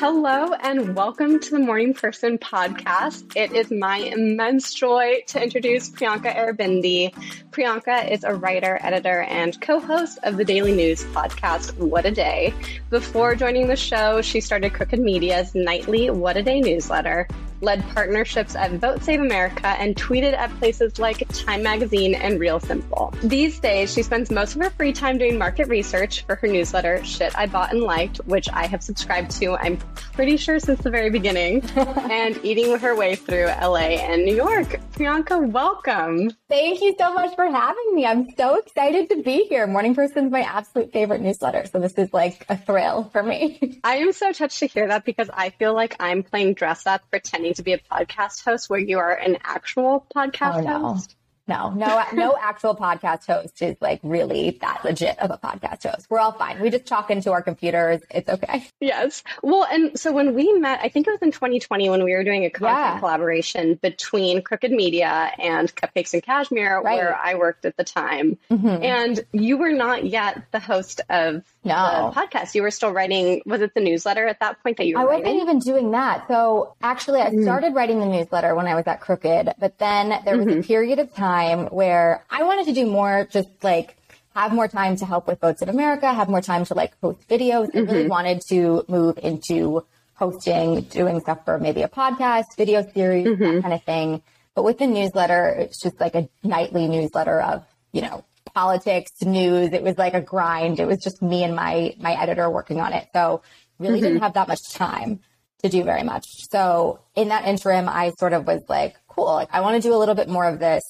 Hello and welcome to the Morning Person podcast. It is my immense joy to introduce Priyanka Aribindi. Priyanka is a writer, editor, and co host of the daily news podcast, What a Day. Before joining the show, she started Crooked Media's nightly What a Day newsletter, led partnerships at Vote Save America, and tweeted at places like Time Magazine and Real Simple. These days, she spends most of her free time doing market research for her newsletter, Shit I Bought and Liked, which I have subscribed to, I'm pretty sure, since the very beginning, and eating her way through LA and New York. Priyanka, welcome. Thank you so much for having me. I'm so excited to be here. Morning Person's my absolute favorite newsletter. So this is like a thrill for me. I am so touched to hear that because I feel like I'm playing dress up, pretending to be a podcast host where you are an actual podcast Oh, no. host. No, no, no actual podcast host is like really that legit of a podcast host. We're all fine. We just talk into our computers. It's okay. Yes. Well, and so when we met, I think it was in 2020 when we were doing a content Yeah. collaboration between Crooked Media and Cupcakes and Cashmere, Right. where I worked at the time. Mhm. And you were not yet the host of No. the podcast. You were still writing, was it the newsletter at that point that you were I wasn't writing? even doing that. So actually, I mm. started writing the newsletter when I was at Crooked, but then there was a mm-hmm. period of time where I wanted to do more, just like have more time to help with Vote Save America, have more time to like post videos. I really mm-hmm. wanted to move into hosting, doing stuff for maybe a podcast, video series, that mm-hmm. kind of thing. But with the newsletter, it's just like a nightly newsletter of, you know, politics, news. It was like a grind. It was just me and my my editor working on it. So really didn't mm-hmm. have that much time to do very much. So in that interim, I sort of was like, cool, like I want to do a little bit more of this.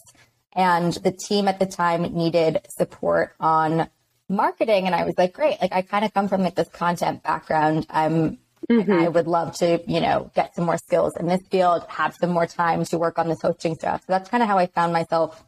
And the team at the time needed support on marketing. And I was like, great. Like I kind of come from like this content background. I'm and I mm-hmm. would love to, you know, get some more skills in this field, have some more time to work on this hosting stuff. So that's kind of how I found myself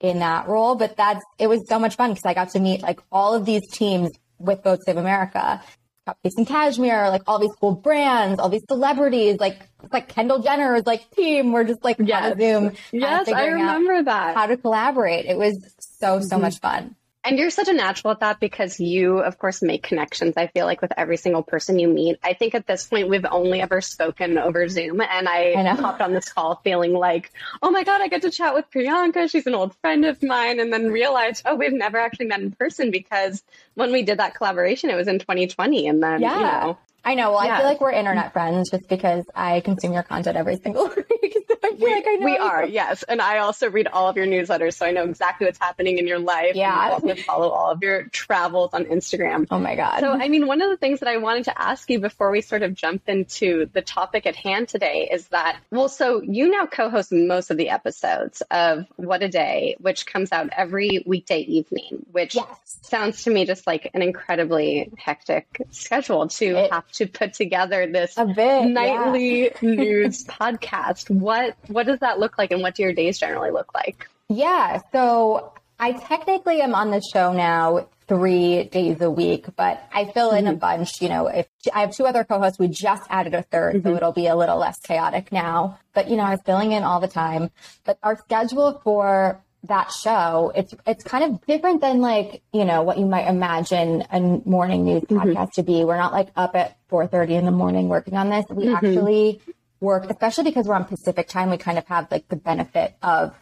in that role. But that's, it was so much fun because I got to meet like all of these teams with Vote Save America, Cupcakes and Cashmere, like all these cool brands, all these celebrities, like, it's like Kendall Jenner's like team. We're just like on Yes. a Zoom. Yes, I remember that. How to collaborate. It was so, so mm-hmm. much fun. And you're such a natural at that because you, of course, make connections. I feel like with every single person you meet. I think at this point we've only ever spoken over Zoom, and I, I hopped on this call feeling like, oh my god, I get to chat with Priyanka. She's an old friend of mine, and then realized, oh, we've never actually met in person because when we did that collaboration, it was in 2020, and then Yeah. you know, I know. Well, Yeah. I feel like we're internet friends just because I consume your content every single week. So I feel like I know we you. are yes, and I also read all of your newsletters, so I know exactly what's happening in your life. Yeah. and I also follow all of your travels on Instagram. Oh my God. So, I mean, one of the things that I wanted to ask you before we sort of jump into the topic at hand today is that, well, so you now co host most of the episodes of What a Day, which comes out every weekday evening, which Yes. sounds to me just like an incredibly hectic schedule to It- have to put together this a bit. nightly news podcast. What, what does that look like and what do your days generally look like? Yeah. yeah. So I technically am on the show now three days a week, but I fill in a mm-hmm. bunch. You know, if I have two other co-hosts, we just added a 3rd so mm-hmm. it'll be a little less chaotic now. But you know, I was filling in all the time. But our schedule for that show, it's it's kind of different than like you know what you might imagine a morning news mm-hmm. podcast to be. We're not like up at four thirty in the morning working on this. We mm-hmm. actually work, especially because we're on Pacific time. We kind of have like the benefit of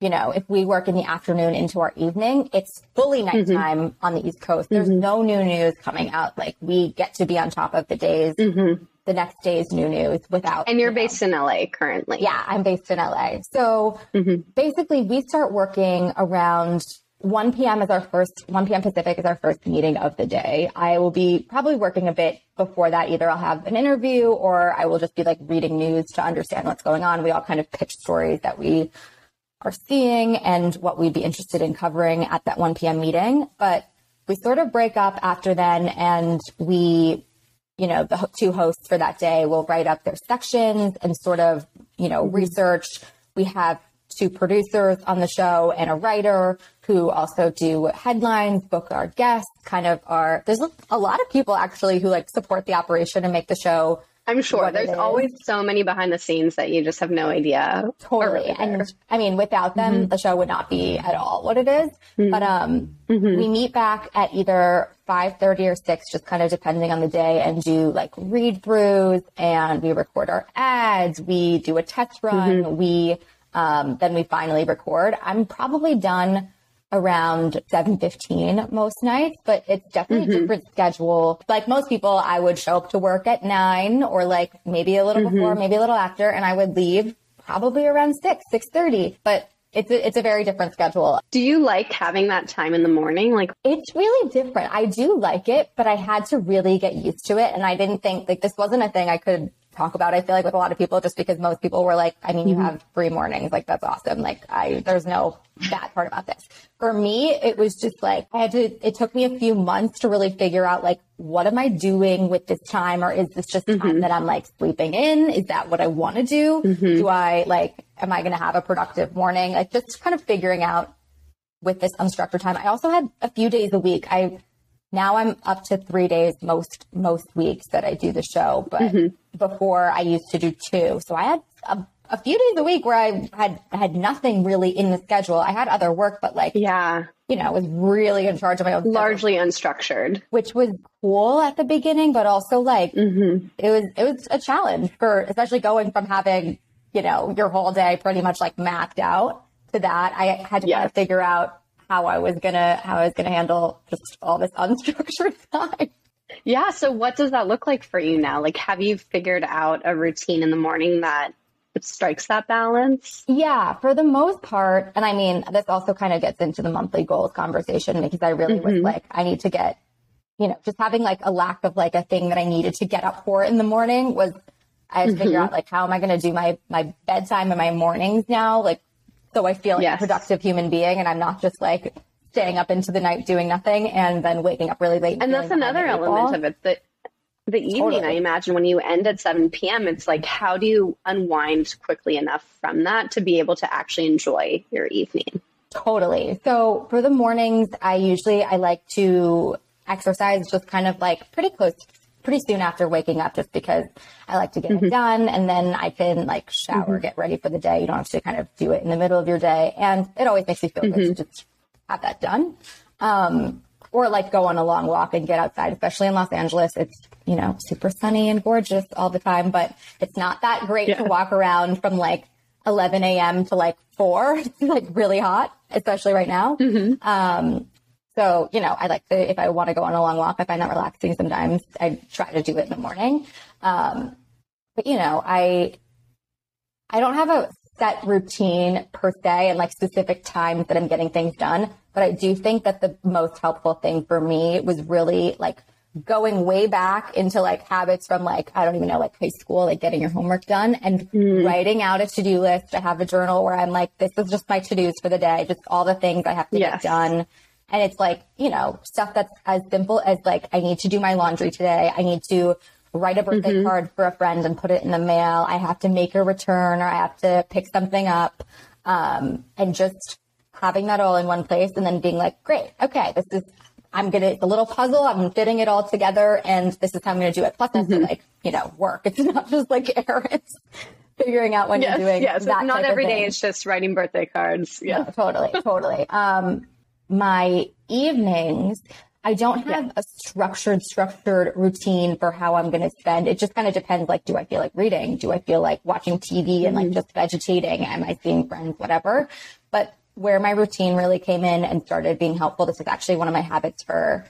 you know, if we work in the afternoon into our evening, it's fully nighttime mm-hmm. on the East Coast. There's no new news coming out. Like we get to be on top of the days, the next day's new news without. And you're you know. based in LA currently. Yeah, I'm based in LA. So mm-hmm. basically, we start working around 1 p.m. is our first, 1 p.m. Pacific is our first meeting of the day. I will be probably working a bit before that. Either I'll have an interview or I will just be like reading news to understand what's going on. We all kind of pitch stories that we are seeing and what we'd be interested in covering at that 1 p.m. meeting. But we sort of break up after then and we you know, the two hosts for that day will write up their sections and sort of, you know, mm-hmm. research. We have two producers on the show and a writer who also do headlines, book our guests, kind of are, there's a, a lot of people actually who like support the operation and make the show I'm sure there's always so many behind the scenes that you just have no idea. Totally. And I mean, without them, mm-hmm. the show would not be at all what it is. Mm-hmm. But um, mm-hmm. we meet back at either 5.30 or 6, just kind of depending on the day, and do like read throughs and we record our ads. We do a test run. Mm-hmm. We um, then we finally record. I'm probably done around 7.15 most nights, but it's definitely mm-hmm. a different schedule. Like most people, I would show up to work at 9 or like maybe a little mm-hmm. before, maybe a little after, and I would leave probably around 6, 6.30. But it's a, it's a very different schedule. Do you like having that time in the morning? Like it's really different. I do like it, but I had to really get used to it. And I didn't think like this wasn't a thing I could talk about. I feel like with a lot of people, just because most people were like, I mean, you mm-hmm. have free mornings. Like that's awesome. Like I, there's no bad part about this. For me, it was just like, I had to, it took me a few months to really figure out like, what am I doing with this time? Or is this just time mm-hmm. that I'm like sleeping in? Is that what I want to do? Mm-hmm. Do I like, am I going to have a productive morning? Like just kind of figuring out with this unstructured time. I also had a few days a week. I now I'm up to three days most most weeks that I do the show, but mm-hmm. before I used to do two. So I had a, a, few days a week where I had had nothing really in the schedule. I had other work, but like yeah, you know, was really in charge of my own. Largely schedule, unstructured, which was cool at the beginning, but also like mm-hmm. it was it was a challenge for especially going from having you know your whole day pretty much like mapped out to that. I had to yes. kind of figure out how I was gonna how I was gonna handle just all this unstructured time. Yeah. So what does that look like for you now? Like, have you figured out a routine in the morning that strikes that balance? Yeah, for the most part. And I mean, this also kind of gets into the monthly goals conversation because I really mm-hmm. was like, I need to get, you know, just having like a lack of like a thing that I needed to get up for in the morning was I had to mm-hmm. figure out like how am I going to do my my bedtime and my mornings now? Like so I feel like yes. a productive human being and I'm not just like staying up into the night doing nothing and then waking up really late. And, and that's another element of it that the evening, totally. I imagine when you end at 7 p.m., it's like, how do you unwind quickly enough from that to be able to actually enjoy your evening? Totally. So for the mornings, I usually, I like to exercise just kind of like pretty close pretty soon after waking up just because I like to get mm-hmm. it done and then I can like shower, mm-hmm. get ready for the day. You don't have to kind of do it in the middle of your day. And it always makes me feel mm-hmm. good to just have that done. Um, or like go on a long walk and get outside, especially in Los Angeles. It's, you know, super sunny and gorgeous all the time, but it's not that great yeah. to walk around from like 11 a.m. to like four. It's like really hot, especially right now. Mm-hmm. Um, so, you know, I like to, if I want to go on a long walk, I find that relaxing sometimes. I try to do it in the morning. Um, but you know, I, I don't have a set routine per se and like specific times that I'm getting things done. But I do think that the most helpful thing for me was really like going way back into like habits from like, I don't even know, like high school, like getting your homework done and mm. writing out a to-do list. I have a journal where I'm like, this is just my to-dos for the day, just all the things I have to yes. get done. And it's like, you know, stuff that's as simple as like, I need to do my laundry today. I need to write a birthday mm-hmm. card for a friend and put it in the mail. I have to make a return or I have to pick something up. Um, and just having that all in one place and then being like, great, okay, this is, I'm gonna, it's a little puzzle. I'm fitting it all together and this is how I'm gonna do it. Plus, mm-hmm. like, you know, work. It's not just like errands. Figuring out when yes, you're doing yes. Not every day it's just writing birthday cards. Yeah, no, totally, totally. Um, my evenings, I don't have yeah. a structured, structured routine for how I'm going to spend. It just kind of depends. Like, do I feel like reading? Do I feel like watching TV and like mm-hmm. just vegetating? Am I seeing friends? Whatever. But where my routine really came in and started being helpful, this is actually one of my habits for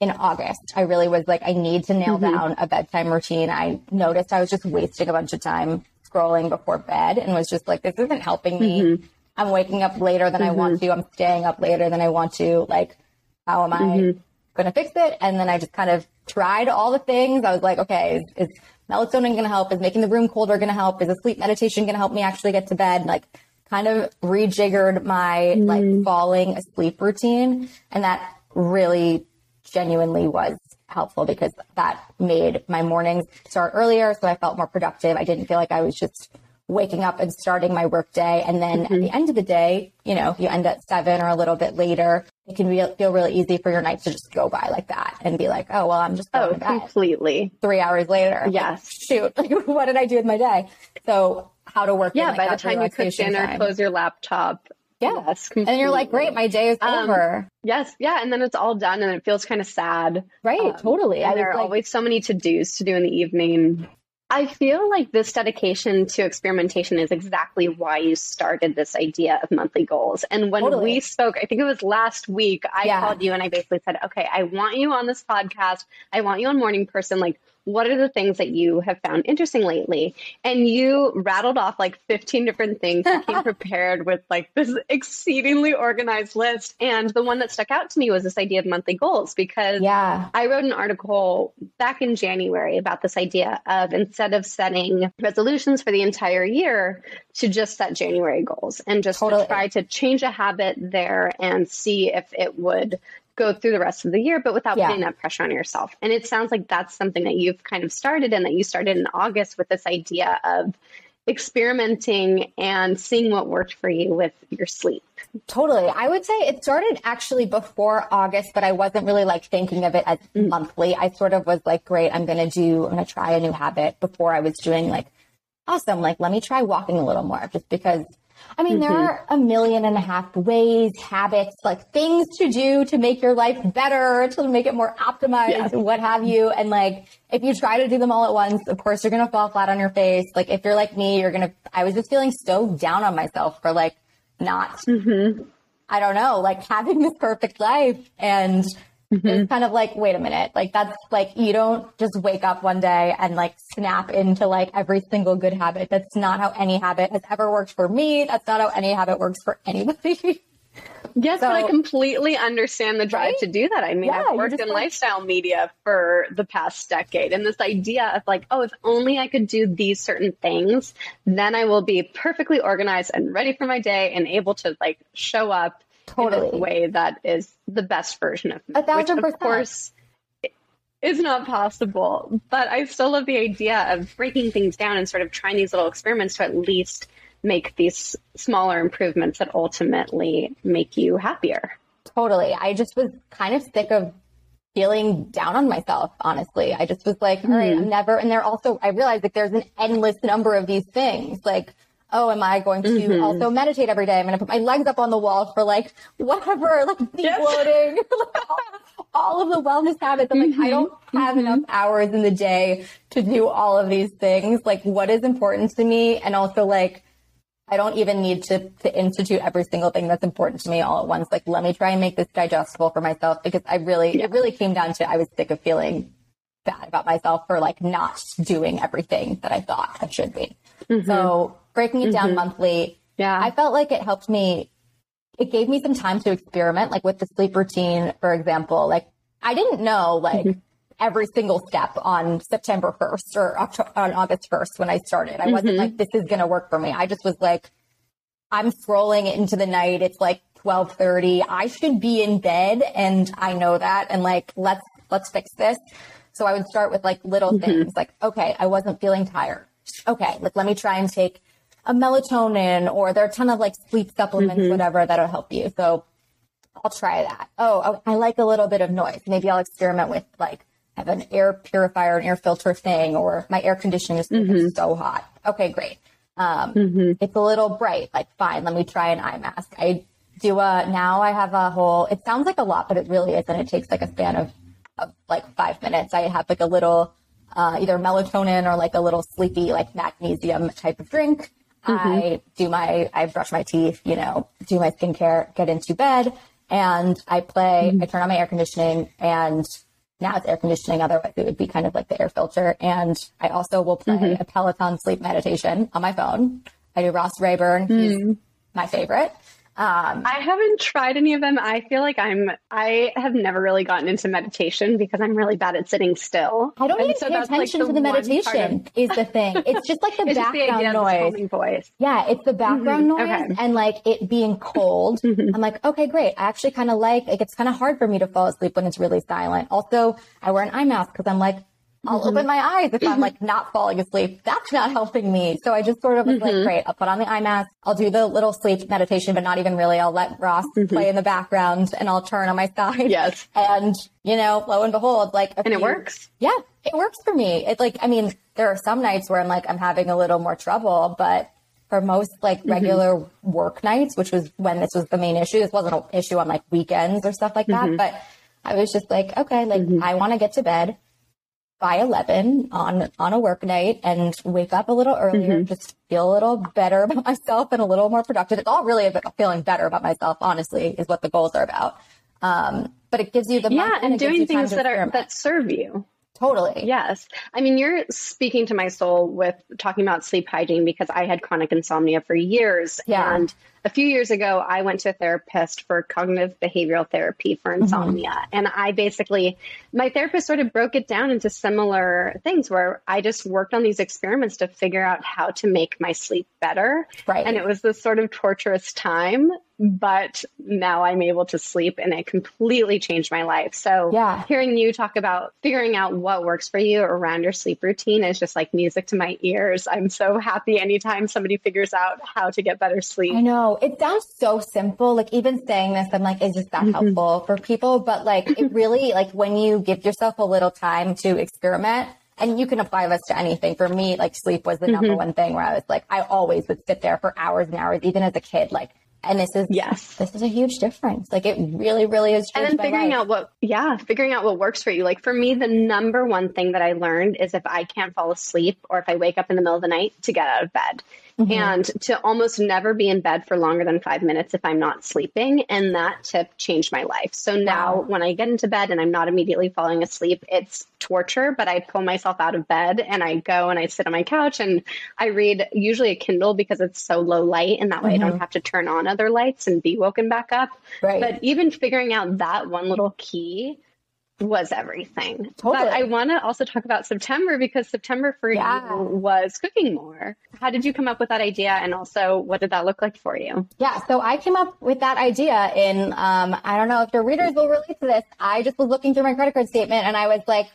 in August. I really was like, I need to nail mm-hmm. down a bedtime routine. I noticed I was just wasting a bunch of time scrolling before bed and was just like, this isn't helping me. Mm-hmm. I'm waking up later than mm-hmm. I want mm-hmm. to. I'm staying up later than I want to. Like, how am I mm-hmm. going to fix it? And then I just kind of tried all the things. I was like, okay, is, is melatonin going to help? Is making the room colder going to help? Is a sleep meditation going to help me actually get to bed? Like, kind of rejiggered my mm. like falling asleep routine. And that really genuinely was helpful because that made my mornings start earlier. So I felt more productive. I didn't feel like I was just waking up and starting my work day. And then mm-hmm. at the end of the day, you know, you end at seven or a little bit later. It can be, feel really easy for your night to just go by like that and be like, oh, well, I'm just oh, completely. Three hours later. Yes. Like, shoot, what did I do with my day? So how to work. Yeah. In, like, by the time you cook dinner, time. close your laptop. Yeah. Yes, and you're like, great, my day is um, over. Yes. Yeah. And then it's all done and it feels kind of sad. Right. Um, totally. And there are like, always so many to dos to do in the evening. I feel like this dedication to experimentation is exactly why you started this idea of monthly goals. And when totally. we spoke, I think it was last week, I yeah. called you and I basically said, okay, I want you on this podcast. I want you on Morning Person. Like, what are the things that you have found interesting lately? And you rattled off like 15 different things. You came prepared with like this exceedingly organized list. And the one that stuck out to me was this idea of monthly goals because yeah. I wrote an article back in January about this idea of instead of setting resolutions for the entire year, to just set January goals and just totally. to try to change a habit there and see if it would go through the rest of the year, but without yeah. putting that pressure on yourself. And it sounds like that's something that you've kind of started and that you started in August with this idea of experimenting and seeing what worked for you with your sleep. Totally. I would say it started actually before August, but I wasn't really like thinking of it as mm-hmm. monthly. I sort of was like, great, I'm going to do, I'm going to try a new habit before I was doing like, awesome, like, let me try walking a little more just because I mean, mm-hmm. there are a million and a half ways, habits, like things to do to make your life better, to make it more optimized, yes. what have you. And like, if you try to do them all at once, of course, you're going to fall flat on your face. Like, if you're like me, you're going to, I was just feeling so down on myself for like not, mm-hmm. I don't know, like having this perfect life and Mm-hmm. It's kind of like, wait a minute. Like that's like, you don't just wake up one day and like snap into like every single good habit. That's not how any habit has ever worked for me. That's not how any habit works for anybody. Yes, so, but I completely understand the drive right? to do that. I mean, yeah, I've worked in like, lifestyle media for the past decade, and this idea of like, oh, if only I could do these certain things, then I will be perfectly organized and ready for my day and able to like show up totally in a way that is the best version of me. A thousand which, percent. Of course, is not possible. But I still love the idea of breaking things down and sort of trying these little experiments to at least make these smaller improvements that ultimately make you happier. Totally. I just was kind of sick of feeling down on myself, honestly. I just was like, all right, mm-hmm. I'm never, and there also, I realized like there's an endless number of these things. Like, oh, am I going to mm-hmm. also meditate every day? I'm going to put my legs up on the wall for like whatever, like deep yes. loading, all, of the wellness habits. I'm mm-hmm. like, I don't have mm-hmm. enough hours in the day to do all of these things. Like, what is important to me? And also, like, I don't even need to, to institute every single thing that's important to me all at once. Like, let me try and make this digestible for myself because I really, yeah. it really came down to I was sick of feeling bad about myself for like not doing everything that I thought I should be. Mm-hmm. So breaking it mm-hmm. down monthly. Yeah. I felt like it helped me. It gave me some time to experiment, like with the sleep routine, for example. Like I didn't know like mm-hmm. every single step on September 1st or October, on August 1st when I started. I wasn't mm-hmm. like, this is going to work for me. I just was like, I'm scrolling into the night. It's like 1230. I should be in bed and I know that. And like, let's, let's fix this. So I would start with like little mm-hmm. things like, okay, I wasn't feeling tired. Okay, like let me try and take a melatonin or there are a ton of like sleep supplements, mm-hmm. whatever that'll help you. So I'll try that. Oh, I like a little bit of noise. Maybe I'll experiment with like have an air purifier, an air filter thing, or my air conditioning is mm-hmm. so hot. Okay, great. Um, mm-hmm. It's a little bright. Like, fine, let me try an eye mask. I do a, now I have a whole, it sounds like a lot, but it really isn't. It takes like a span of, of like five minutes. I have like a little, uh, either melatonin or like a little sleepy, like magnesium type of drink. Mm-hmm. I do my, I brush my teeth, you know, do my skincare, get into bed, and I play, mm-hmm. I turn on my air conditioning, and now it's air conditioning. Otherwise, it would be kind of like the air filter. And I also will play mm-hmm. a Peloton sleep meditation on my phone. I do Ross Rayburn. He's mm. my favorite. Um, I haven't tried any of them. I feel like I'm, I have never really gotten into meditation because I'm really bad at sitting still. I don't and even so pay attention like to the meditation of... is the thing. It's just like the background the noise. voice. Yeah, it's the background mm-hmm. noise okay. and like it being cold. Mm-hmm. I'm like, okay, great. I actually kind of like, like it's kind of hard for me to fall asleep when it's really silent. Also, I wear an eye mask because I'm like, I'll mm-hmm. open my eyes if I'm like not falling asleep. That's not helping me. So I just sort of was mm-hmm. like, great, I'll put on the eye mask. I'll do the little sleep meditation, but not even really. I'll let Ross mm-hmm. play in the background and I'll turn on my side. Yes. And, you know, lo and behold, like, and few, it works. Yeah, it works for me. It's like, I mean, there are some nights where I'm like, I'm having a little more trouble, but for most like mm-hmm. regular mm-hmm. work nights, which was when this was the main issue. This wasn't an issue on like weekends or stuff like that, mm-hmm. but I was just like, okay, like mm-hmm. I want to get to bed by 11 on, on a work night and wake up a little earlier, mm-hmm. just feel a little better about myself and a little more productive. It's all really about feeling better about myself, honestly, is what the goals are about. Um, but it gives you the yeah, and, and doing things that are that serve you. Totally. Yes. I mean, you're speaking to my soul with talking about sleep hygiene because I had chronic insomnia for years. Yeah. And a few years ago, I went to a therapist for cognitive behavioral therapy for mm-hmm. insomnia. Mm-hmm. And I basically, my therapist sort of broke it down into similar things where I just worked on these experiments to figure out how to make my sleep better. Right. And it was this sort of torturous time but now I'm able to sleep and it completely changed my life. So yeah. hearing you talk about figuring out what works for you around your sleep routine is just like music to my ears. I'm so happy anytime somebody figures out how to get better sleep. I know it sounds so simple. Like even saying this, I'm like, is this that mm-hmm. helpful for people? But like it really, like when you give yourself a little time to experiment, and you can apply this to anything. For me, like sleep was the number mm-hmm. one thing where I was like, I always would sit there for hours and hours, even as a kid, like and this is yes, this is a huge difference. Like it really, really is. And then figuring life. out what, yeah, figuring out what works for you. Like for me, the number one thing that I learned is if I can't fall asleep or if I wake up in the middle of the night to get out of bed. Mm-hmm. and to almost never be in bed for longer than five minutes if I'm not sleeping. And that tip changed my life. So now wow. when I get into bed and I'm not immediately falling asleep, it's torture, but I pull myself out of bed and I go and I sit on my couch and I read usually a Kindle because it's so low light and that way mm-hmm. I don't mm-hmm. have to turn on other lights and be woken back up. Right. But even figuring out that one little key was everything. Totally. But I want to also talk about September because September for yeah. you was cooking more. How did you come up with that idea? And also, what did that look like for you? Yeah. So I came up with that idea in, um, I don't know if your readers will relate to this. I just was looking through my credit card statement and I was like,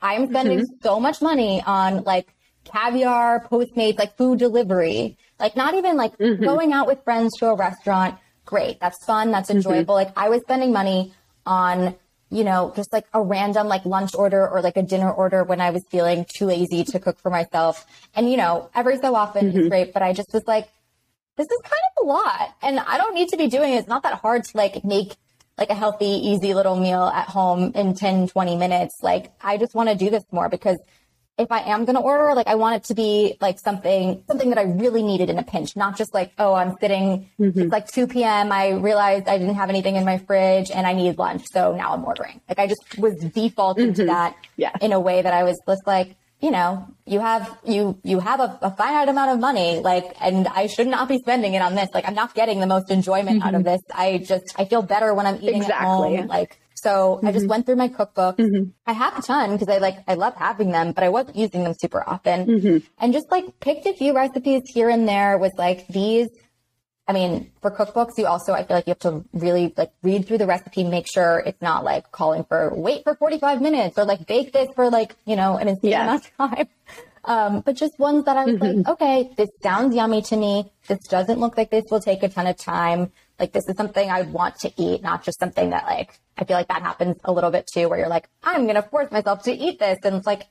I'm spending mm-hmm. so much money on like caviar, Postmates, like food delivery, like not even like mm-hmm. going out with friends to a restaurant. Great. That's fun. That's mm-hmm. enjoyable. Mm-hmm. Like I was spending money on you know, just like a random like lunch order or like a dinner order when I was feeling too lazy to cook for myself. And, you know, every so often mm-hmm. it's great, but I just was like, this is kind of a lot and I don't need to be doing it. It's not that hard to like make like a healthy, easy little meal at home in 10, 20 minutes. Like I just want to do this more because if I am going to order, like I want it to be like something, something that I really needed in a pinch, not just like, oh, I'm sitting, mm-hmm. it's like 2 p.m. I realized I didn't have anything in my fridge and I need lunch. So now I'm ordering. Like I just was defaulting mm-hmm. to that yeah. in a way that I was just like, you know, you have, you, you have a, a, finite amount of money, like, and I should not be spending it on this. Like I'm not getting the most enjoyment mm-hmm. out of mm-hmm. this. I just, I feel better when I'm eating exactly. at home. Like, so mm-hmm. I just mm-hmm. went through my cookbook. Mm-hmm. I have a ton because I like, I love having them, but I wasn't using them super often mm-hmm. and just like picked a few recipes here and there with like these. I mean, for cookbooks, you also, I feel like you have to really like read through the recipe, make sure it's not like calling for wait for 45 minutes or like bake this for like, you know, an insane amount of time. Um, but just ones that I was like, mm-hmm. okay, this sounds yummy to me. This doesn't look like this will take a ton of time. Like this is something I want to eat, not just something that like I feel like that happens a little bit too, where you're like, I'm going to force myself to eat this. And it's like,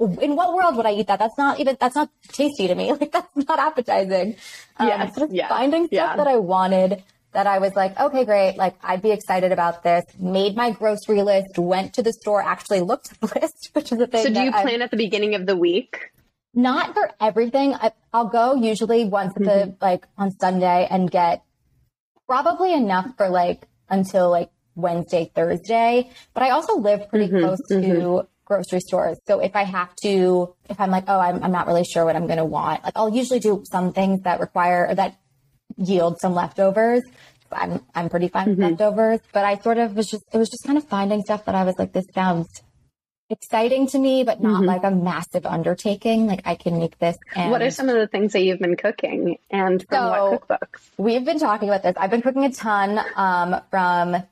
in what world would I eat that? That's not even, that's not tasty to me. Like that's not appetizing. Um, yes, so yeah, finding stuff yeah. that I wanted that I was like, okay, great. Like I'd be excited about this. Made my grocery list, went to the store, actually looked at the list, which is a thing. So do you plan I've, at the beginning of the week? Not for everything. I, will go usually once mm-hmm. the, like on Sunday and get probably enough for like until like Wednesday, Thursday. But I also live pretty mm-hmm, close to mm-hmm. grocery stores. So if I have to, if I'm like, oh, I'm, I'm not really sure what I'm going to want, like I'll usually do some things that require or that yield some leftovers. I'm, I'm pretty fine with mm-hmm. leftovers, but I sort of was just, it was just kind of finding stuff that I was like, this sounds exciting to me, but not mm-hmm. like a massive undertaking. Like I can make this. And... What are some of the things that you've been cooking and from so, what cookbooks? We've been talking about this. I've been cooking a ton um, from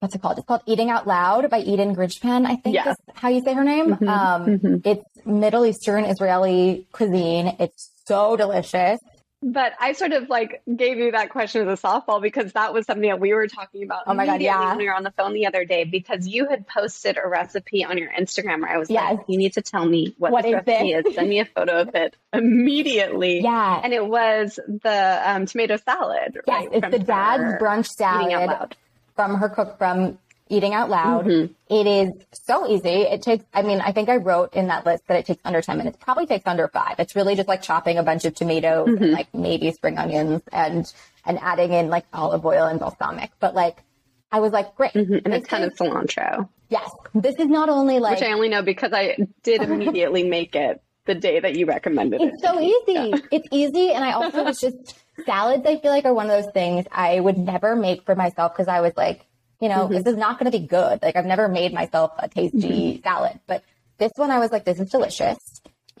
what's it called? It's called Eating Out Loud by Eden Grinshpan, I think Yeah. is how you say her name. Mhm, Um, mhm. It's Middle Eastern Israeli cuisine. It's so delicious. But I sort of like gave you that question as a softball because that was something that we were talking about. Oh my God, yeah. When we were on the phone the other day, because you had posted a recipe on your Instagram where I was Yes. like, you need to tell me what, What this is recipe this? is. Send me a photo of it immediately. Yeah. And it was the um, tomato salad. Yes, right, it's the dad's brunch salad from her cook from Eating Out Loud. Mhm. It is so easy. It takes, I mean, I think I wrote in that list that it takes under 10 minutes. Probably takes under five. It's really just like chopping a bunch of tomatoes Mm-hmm. and like maybe spring onions and, and adding in like olive oil and balsamic. But like, I was like, great. Mhm. And a ton is- of cilantro, Yes. This is not only like, which I only know because I did immediately make it the day that you recommended it. It's so easy. It's easy. And I also was just salads, I feel like are one of those things I would never make for myself because I was like, you know, mm-hmm. this is not going to be good. Like I've never made myself a tasty mm-hmm. salad, but this one I was like, this is delicious.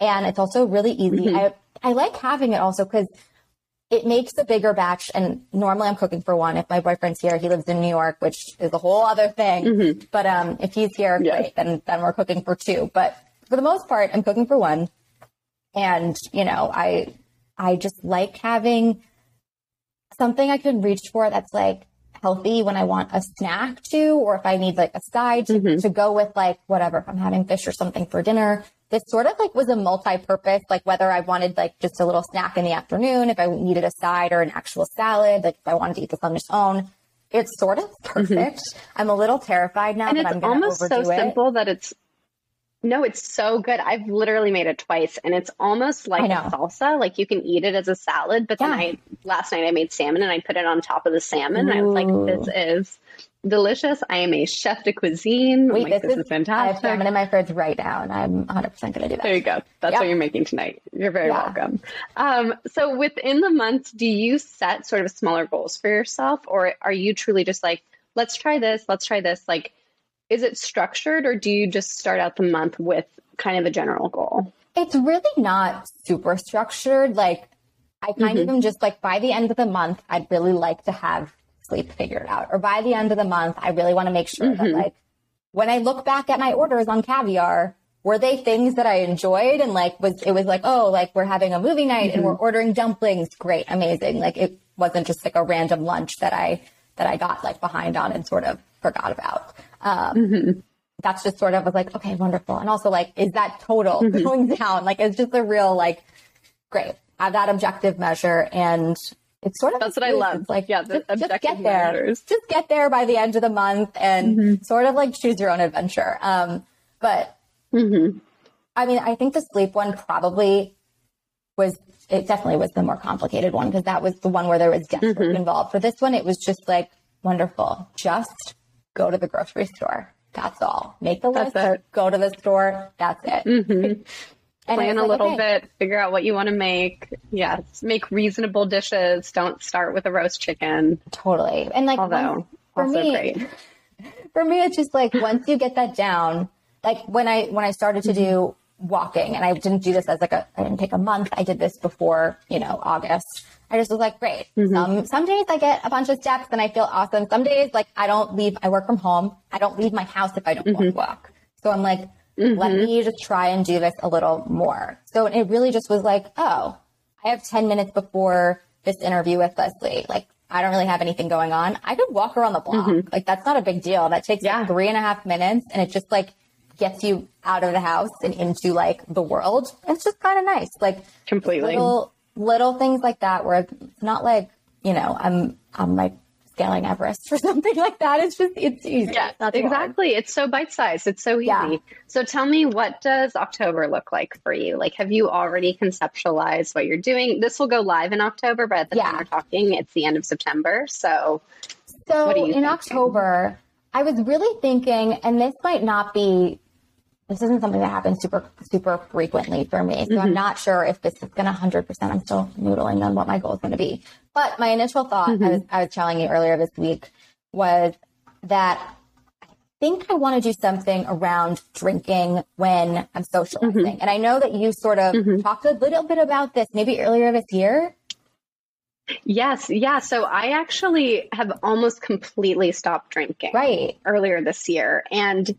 And it's also really easy. Mm-hmm. I, I like having it also because it makes a bigger batch. And normally I'm cooking for one. If my boyfriend's here, he lives in New York, which is a whole other thing. But um, if he's here, Yes. great. Then then we're cooking for two. But for the most part, I'm cooking for one. And you know, I I just like having something I can reach for that's like healthy when I want a snack to, or if I need like a side to, mm-hmm. to go with like whatever, if I'm having fish or something for dinner. This sort of like was a multi-purpose, like whether I wanted like just a little snack in the afternoon, if I needed a side or an actual salad, like if I wanted to eat this on its own. It's sort of mm-hmm. perfect. I'm a little terrified now and that it's I'm going to almost so it. simple that it's no it's so good. I've literally made it twice and it's almost like a salsa. Like you can eat it as a salad but then i last night i made salmon and i put it on top of the salmon and i was like this is delicious. I am a chef de cuisine. Wait, like, this, this, is, is I have fantastic. salmon in my fridge right now, and I'm 100% going to do that. there you go. That's what you're making tonight. You're very Yeah. welcome. Um, so within the month do you set sort of smaller goals for yourself or are you truly just like let's try this let's try this? Like is it structured or do you just start out the month with kind of a general goal It's really not super structured. Like, I kind of mm-hmm. am just like, by the end of the month, I'd really like to have sleep figured out. Or by the end of the month, I really want to make sure that, mm-hmm. like, when I look back at my orders on caviar, were they things that I enjoyed? And like, was it was like, oh, like we're having a movie night and mm-hmm. we're ordering dumplings. Great, amazing. Like, it wasn't just like a random lunch that I that I got like behind on and sort of forgot about. Um, that's just sort of was like, okay, wonderful. And also like, is that total Mm-hmm. going down? Like, it's just a real like, great. Have that objective measure, and it's sort of That's what I it's love. Like, Yeah, the just, just get there. measures. Just get there by the end of the month, and Mm-hmm. sort of like choose your own adventure. Um, but Mm-hmm. I mean, I think the sleep one probably was. It definitely was the more complicated one because that was the one where there was guesswork Mm-hmm. involved. For this one, it was just like wonderful. Just go to the grocery store. That's all. Make the That's list. it. Go to the store. That's it. Mm-hmm. Plan a like, little okay, bit, figure out what you want to make. Yes, make reasonable dishes. Don't start with a roast chicken, Totally. And like, although for also me, great. for me, it's just like once you get that down, like when I when I started to Mm-hmm. do walking, and I didn't do this as like a I didn't take a month. I did this before you know August. I just was like, great. Mm-hmm. Some some days I get a bunch of steps and I feel awesome. Some days like I don't leave. I work from home. I don't leave my house if I don't Mm-hmm. want to walk. So I'm like, let me just try and do this a little more. So it really just was like, oh, I have 10 minutes before this interview with Leslie. Like, I don't really have anything going on. I could walk around the block. Like, that's not a big deal. That takes Yeah. like three and a half minutes and it just like gets you out of the house and into like the world. It's just kind of nice. Like, Completely. little, little things like that where it's not like, you know, I'm, I'm like scaling Everest or something like that. It's just, it's easy. Yeah, It's too hard. exactly. It's so bite sized. It's so easy. Yeah. So tell me, what does October look like for you? Like, have you already conceptualized what you're doing? This will go live in October, but at the Yeah. time we're talking, it's the end of September. So So What are you in thinking? October, I was really thinking, and this might not be, this isn't something that happens super, super frequently for me. So Mm-hmm. I'm not sure if this is going to 100%. I'm still noodling on what my goal is going to be. But my initial thought, Mm-hmm. I, was, I was telling you earlier this week, was that I think I want to do something around drinking when I'm socializing. Mm-hmm. And I know that you sort of talked a little bit about this maybe earlier this year. Yes, yeah. So I actually have almost completely stopped drinking. Right. Earlier this year. And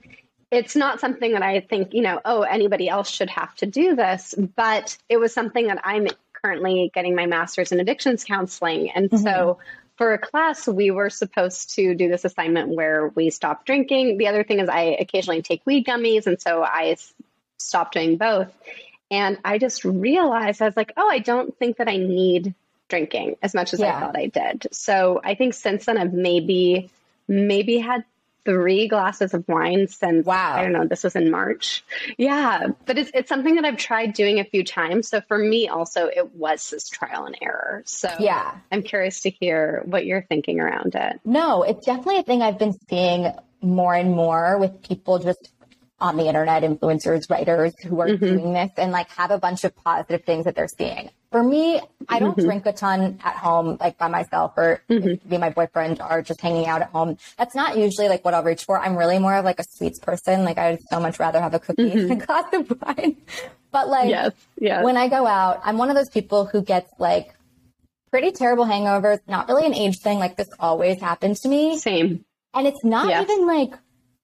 it's not something that I think, you know, oh, anybody else should have to do this, but it was something that I'm currently getting my master's in addictions counseling. And mm-hmm. so for a class, we were supposed to do this assignment where we stopped drinking. The other thing is, I occasionally take weed gummies. And so I stopped doing both. And I just realized I was like, oh, I don't think that I need drinking as much as yeah. I thought I did. So I think since then I've maybe maybe had three glasses of wine since wow. I don't know, this was in March. Yeah. But it's it's something that I've tried doing a few times. So for me also it was this trial and error. So yeah. I'm curious to hear what you're thinking around it. No, it's definitely a thing I've been seeing more and more with people just on the internet, influencers, writers who are mm-hmm. doing this and like have a bunch of positive things that they're seeing. For me, I don't mm-hmm. drink a ton at home, like by myself or mm-hmm. be my boyfriend or just hanging out at home. That's not usually like what I'll reach for. I'm really more of like a sweets person. Like I would so much rather have a cookie than a mm-hmm. glass of wine. But like yes, yes. when I go out, I'm one of those people who gets like pretty terrible hangovers. Not really an age thing. Like this always happens to me. Same. And it's not even like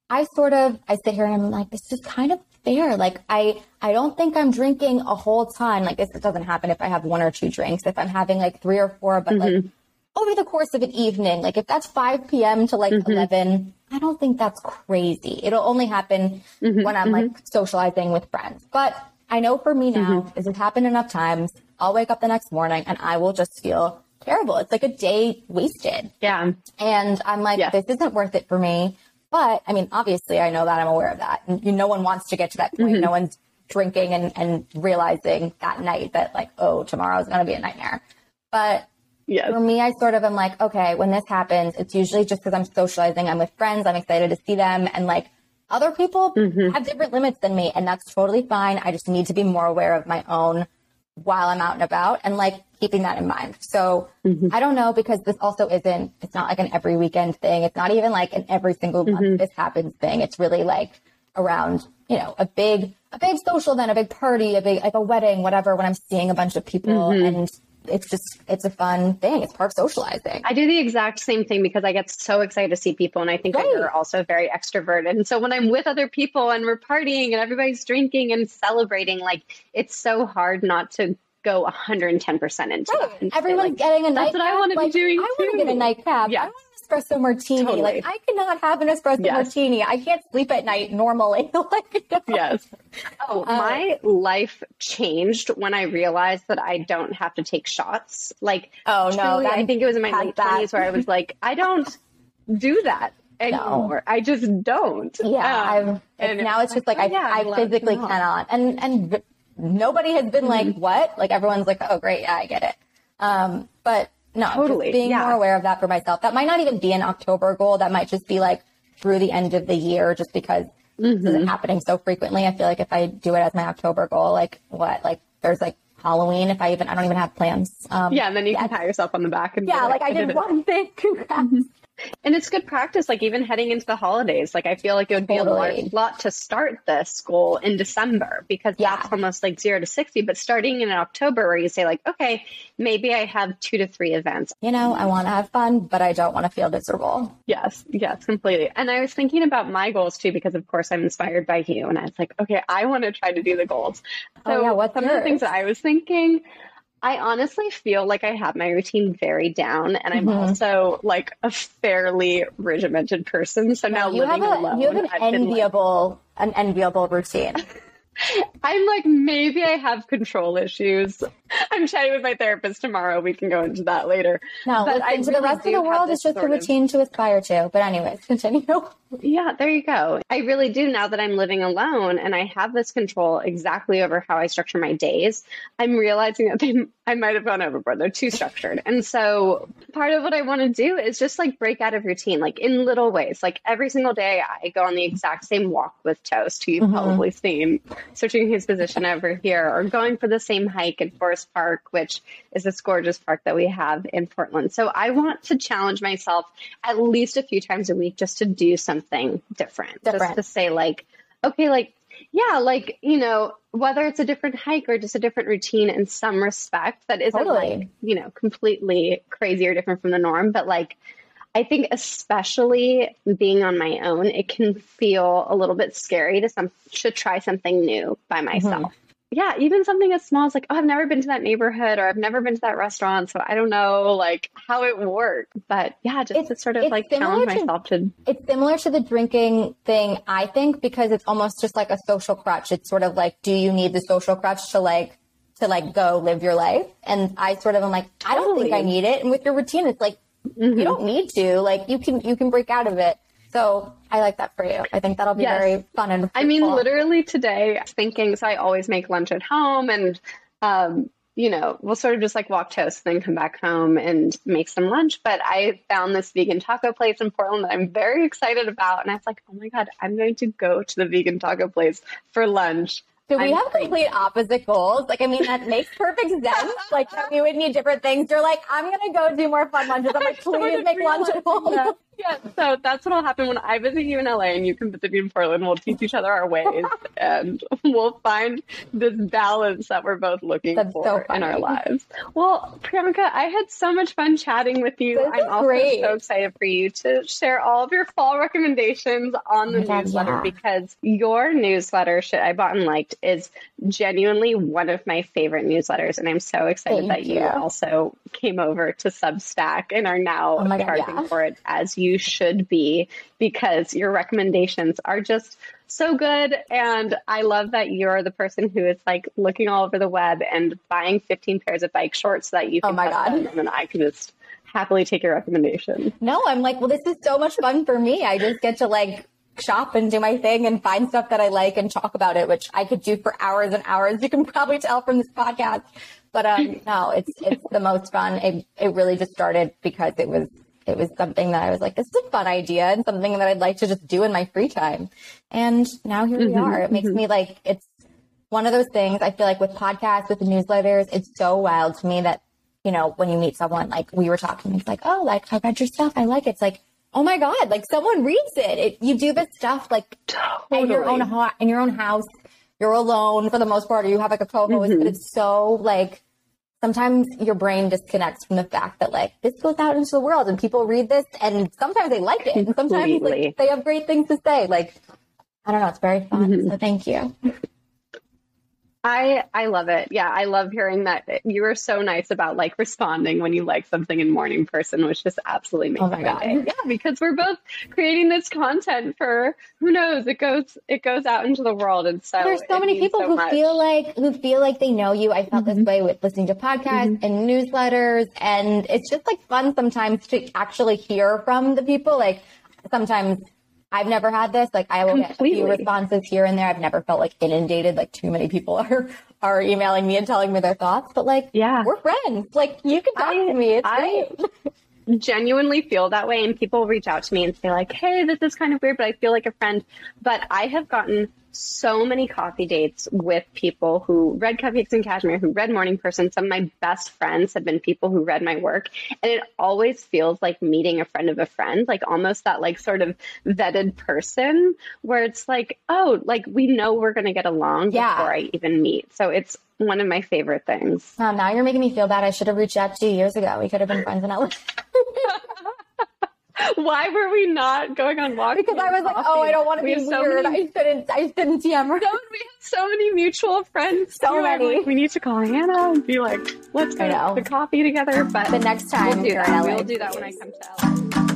I sort of I sit here and I'm like, this is kind of fair. Like I I don't think I'm drinking a whole ton. Like this doesn't happen if I have one or two drinks. If I'm having like three or four, but mm-hmm. like over the course of an evening, like if that's 5 p.m. to like mm-hmm. 11, I don't think that's crazy. It'll only happen mm-hmm. when I'm like mm-hmm. socializing with friends. But I know for me now, mm-hmm. is it happened enough times, I'll wake up the next morning and I will just feel terrible. It's like a day wasted. Yeah. And I'm like, yeah. this isn't worth it for me. But I mean, obviously, I know that I'm aware of that. And you, no one wants to get to that point. Mm-hmm. No one's drinking and, and realizing that night that like, oh, tomorrow's going to be a nightmare. But yes. for me, I sort of am like, okay, when this happens, it's usually just because I'm socializing. I'm with friends. I'm excited to see them. And like other people mm-hmm. have different limits than me. And that's totally fine. I just need to be more aware of my own while I'm out and about and like keeping that in mind. So mm-hmm. I don't know because this also isn't, it's not like an every weekend thing. It's not even like an every single month mm-hmm. this happens thing. It's really like around, you know, a big, a big social event, a big party, a big, like a wedding, whatever, when I'm seeing a bunch of people mm-hmm. and it's just it's a fun thing. It's part of socializing. I do the exact same thing because I get so excited to see people, and I think right. that you're also very extroverted. And so when I'm with other people and we're partying and everybody's drinking and celebrating, like it's so hard not to go 110% into right. it. Everyone's like, getting a nightcap. That's what I want to like, be doing. I want to get a nightcap. Yeah espresso martini. Totally. Like I cannot have an espresso yes. martini. I can't sleep at night normally. like, yes. Oh, uh, my life changed when I realized that I don't have to take shots. Like, oh no, truly, I think it was in my late twenties where I was like, I don't do that anymore. No. I just don't. Yeah, um, and now it's just like, like oh, I, yeah, I physically cannot. And and nobody has been mm-hmm. like, what? Like everyone's like, oh great, yeah, I get it. Um, but no, totally. being yeah. more aware of that for myself. That might not even be an October goal. That might just be like through the end of the year, just because mm-hmm. this is happening so frequently. I feel like if I do it as my October goal, like what, like there's like Halloween. If I even, I don't even have plans. Um, yeah, and then you can pat yourself on the back and yeah, like I, I did, did one thing. Congrats. And it's good practice, like even heading into the holidays. Like I feel like it would be totally. a lot to start this goal in December because yeah. that's almost like zero to 60. But starting in October where you say like, okay, maybe I have two to three events. You know, I want to have fun, but I don't want to feel miserable. Yes, yes, completely. And I was thinking about my goals too, because of course I'm inspired by you. And I was like, okay, I want to try to do the goals. Oh, so oh, yeah, what's some yours? of the things that I was thinking I honestly feel like I have my routine very down, and I'm mm-hmm. also like a fairly regimented person. So now you living have a, alone, you have an I've enviable, like, an enviable routine. I'm like, maybe I have control issues. I'm chatting with my therapist tomorrow. We can go into that later. No, but listen, to really the rest of the world, it's just a routine of... to aspire to. But anyways, continue. Yeah, there you go. I really do now that I'm living alone and I have this control exactly over how I structure my days. I'm realizing that they, I might have gone overboard. They're too structured. And so part of what I want to do is just like break out of routine, like in little ways. Like every single day, I go on the exact same walk with Toast, who you've mm-hmm. probably seen switching his position over here, or going for the same hike in Forest Park, which is this gorgeous park that we have in Portland. So I want to challenge myself at least a few times a week just to do something different, different. just to say like, okay, like yeah, like, you know, whether it's a different hike or just a different routine in some respect that isn't Totally. like, you know, completely crazy or different from the norm, but like, I think especially being on my own, it can feel a little bit scary to some to try something new by mm-hmm. myself. Yeah, even something as small as like, oh, I've never been to that neighborhood or I've never been to that restaurant, so I don't know like how it works. But yeah, just It's- to sort of like challenge to- myself to It's similar to the drinking thing, I think, because it's almost just like a social crutch. It's sort of like, do you need the social crutch to like, to like go live your life? And I sort of am like, I don't think I need it. And with your routine, it's like, you mm-hmm. don't need to. Like, you can, you can break out of it. So I like that for you. I think that'll be Yes. very fun and I mean, literally today, thinking, so I always make lunch at home and, um, you know, we'll sort of just like walk toast and then come back home and make some lunch. But I found this vegan taco place in Portland that I'm very excited about. And I was like, oh my God, I'm going to go to the vegan taco place for lunch. Do we I'm have crazy. complete opposite goals? Like, I mean, that makes perfect sense. Like, we would need different things. You're like, I'm going to go do more fun lunches. I'm like, please make lunch at home. Yeah. So that's what'll happen when I visit you in LA and you can visit me in Portland. We'll teach each other our ways and we'll find this balance that we're both looking That's for so in our lives. Well, Priyanka, I had so much fun chatting with you. This I'm also great. so excited for you to share all of your fall recommendations on the Oh God, newsletter yeah. because your newsletter, Shit I Bought and Liked, is genuinely one of my favorite newsletters. And I'm so excited Thank that you. you. also came over to Substack and are now Oh God, charging yeah. for it as you should be because your recommendations are just so good. And I love that you're the person who is like looking all over the web and buying 15 pairs of bike shorts so that you Oh can my God. them, and then I can just happily take your recommendation. No, I'm like, well, this is so much fun for me. I just get to like shop and do my thing and find stuff that I like and talk about it, which I could do for hours and hours. You can probably tell from this podcast. But um, no, it's it's the most fun. It it really just started because it was it was something that I was like, this is a fun idea and something that I'd like to just do in my free time. And now here we are. It makes me like it's one of those things I feel like with podcasts, with the newsletters, it's so wild to me that, you know, when you meet someone, like we were talking, it's like, oh, like I read your stuff. I like it. It's like, oh my God, like someone reads it. it you do this stuff like in your own Totally. in your own house. You're alone for the most part, or you have like a co-host, but mm-hmm. it's so like sometimes your brain disconnects from the fact that like this goes out into the world and people read this and sometimes they like it and sometimes like, they have great things to say. Like I don't know, it's very fun. Mm-hmm. So thank you. I I love it. Yeah, I love hearing that you were so nice about like responding when you like something in morning person, which just absolutely makes Oh my God. day. Yeah, because we're both creating this content for who knows it goes it goes out into the world, and so There's so many people so who much. feel like who feel like they know you. I felt Mm-hmm. this way with listening to podcasts and newsletters, and it's just like fun sometimes to actually hear from the people. Like sometimes I've never had this. Like I will get a few responses here and there. I've never felt like inundated. Like too many people are are emailing me and telling me their thoughts. But like, Yeah. we're friends. Like you can talk I- to me. It's I- great. genuinely feel that way and people reach out to me and say like hey this is kind of weird but i feel like a friend but i have gotten so many coffee dates with people who read cupcakes and cashmere who read morning person some of my best friends have been people who read my work and it always feels like meeting a friend of a friend like almost that like sort of vetted person where it's like oh like we know we're going to get along Yeah. before i even meet so it's one of my favorite things Wow, now you're making me feel bad. I should have reached out to you years ago. We could have been friends in LA. why were we not going on walks because I was like, oh, I don't want to We be have so weird. many- I shouldn't. I shouldn't DM her. so, we have so many mutual friends. So too. Many. like, we need to call Hannah and be like, let's go to the coffee together. But The next time we'll do that. We'll do that when I come to LA.